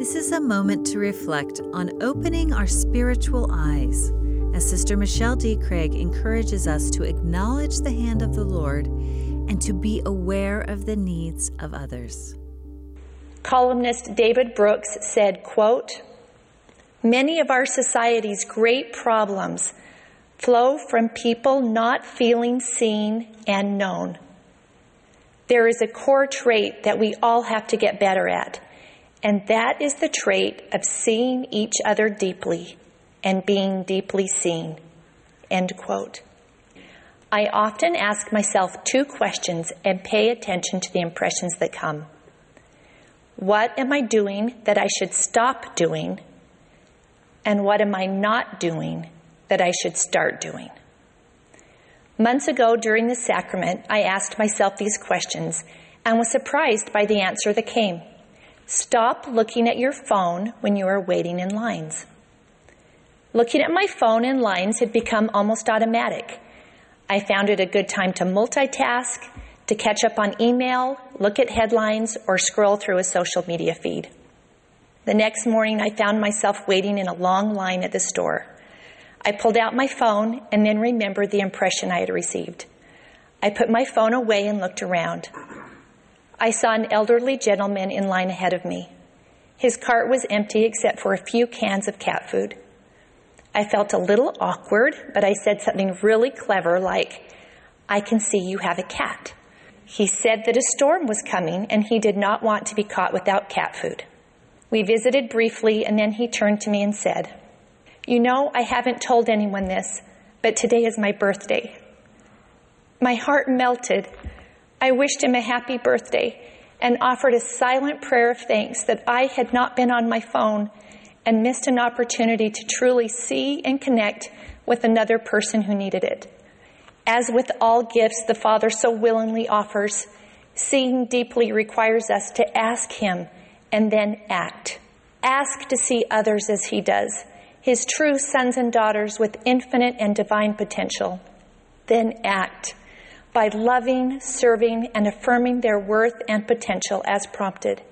This is a moment to reflect on opening our spiritual eyes as Sister Michelle D. Craig encourages us to acknowledge the hand of the Lord and to be aware of the needs of others. Columnist David Brooks said, quote, Many of our society's great problems flow from people not feeling seen and known. There is a core trait that we all have to get better at, and that is the trait of seeing each other deeply and being deeply seen. End quote. I often ask myself two questions and pay attention to the impressions that come. What am I doing that I should stop doing? And what am I not doing that I should start doing? Months ago during the sacrament, I asked myself these questions and was surprised by the answer that came. Stop looking at your phone when you are waiting in lines. Looking at my phone in lines had become almost automatic. I found it a good time to multitask, to catch up on email, look at headlines, or scroll through a social media feed. The next morning, I found myself waiting in a long line at the store. I pulled out my phone and then remembered the impression I had received. I put my phone away and looked around. I saw an elderly gentleman in line ahead of me. His cart was empty except for a few cans of cat food. I felt a little awkward, but I said something really clever like, I can see you have a cat. He said that a storm was coming and he did not want to be caught without cat food. We visited briefly and then he turned to me and said, You know, I haven't told anyone this, but today is my birthday. My heart melted. I wished him a happy birthday and offered a silent prayer of thanks that I had not been on my phone and missed an opportunity to truly see and connect with another person who needed it. As with all gifts the Father so willingly offers, seeing deeply requires us to ask Him and then act. Ask to see others as He does, His true sons and daughters with infinite and divine potential. Then act by loving, serving, and affirming their worth and potential as prompted.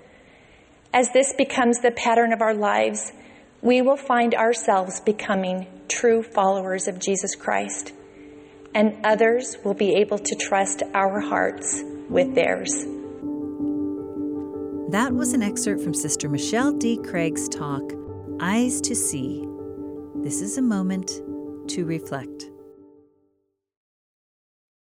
As this becomes the pattern of our lives, we will find ourselves becoming true followers of Jesus Christ, and others will be able to trust our hearts with theirs. That was an excerpt from Sister Michelle D. Craig's talk, Eyes to See. This is a moment to reflect.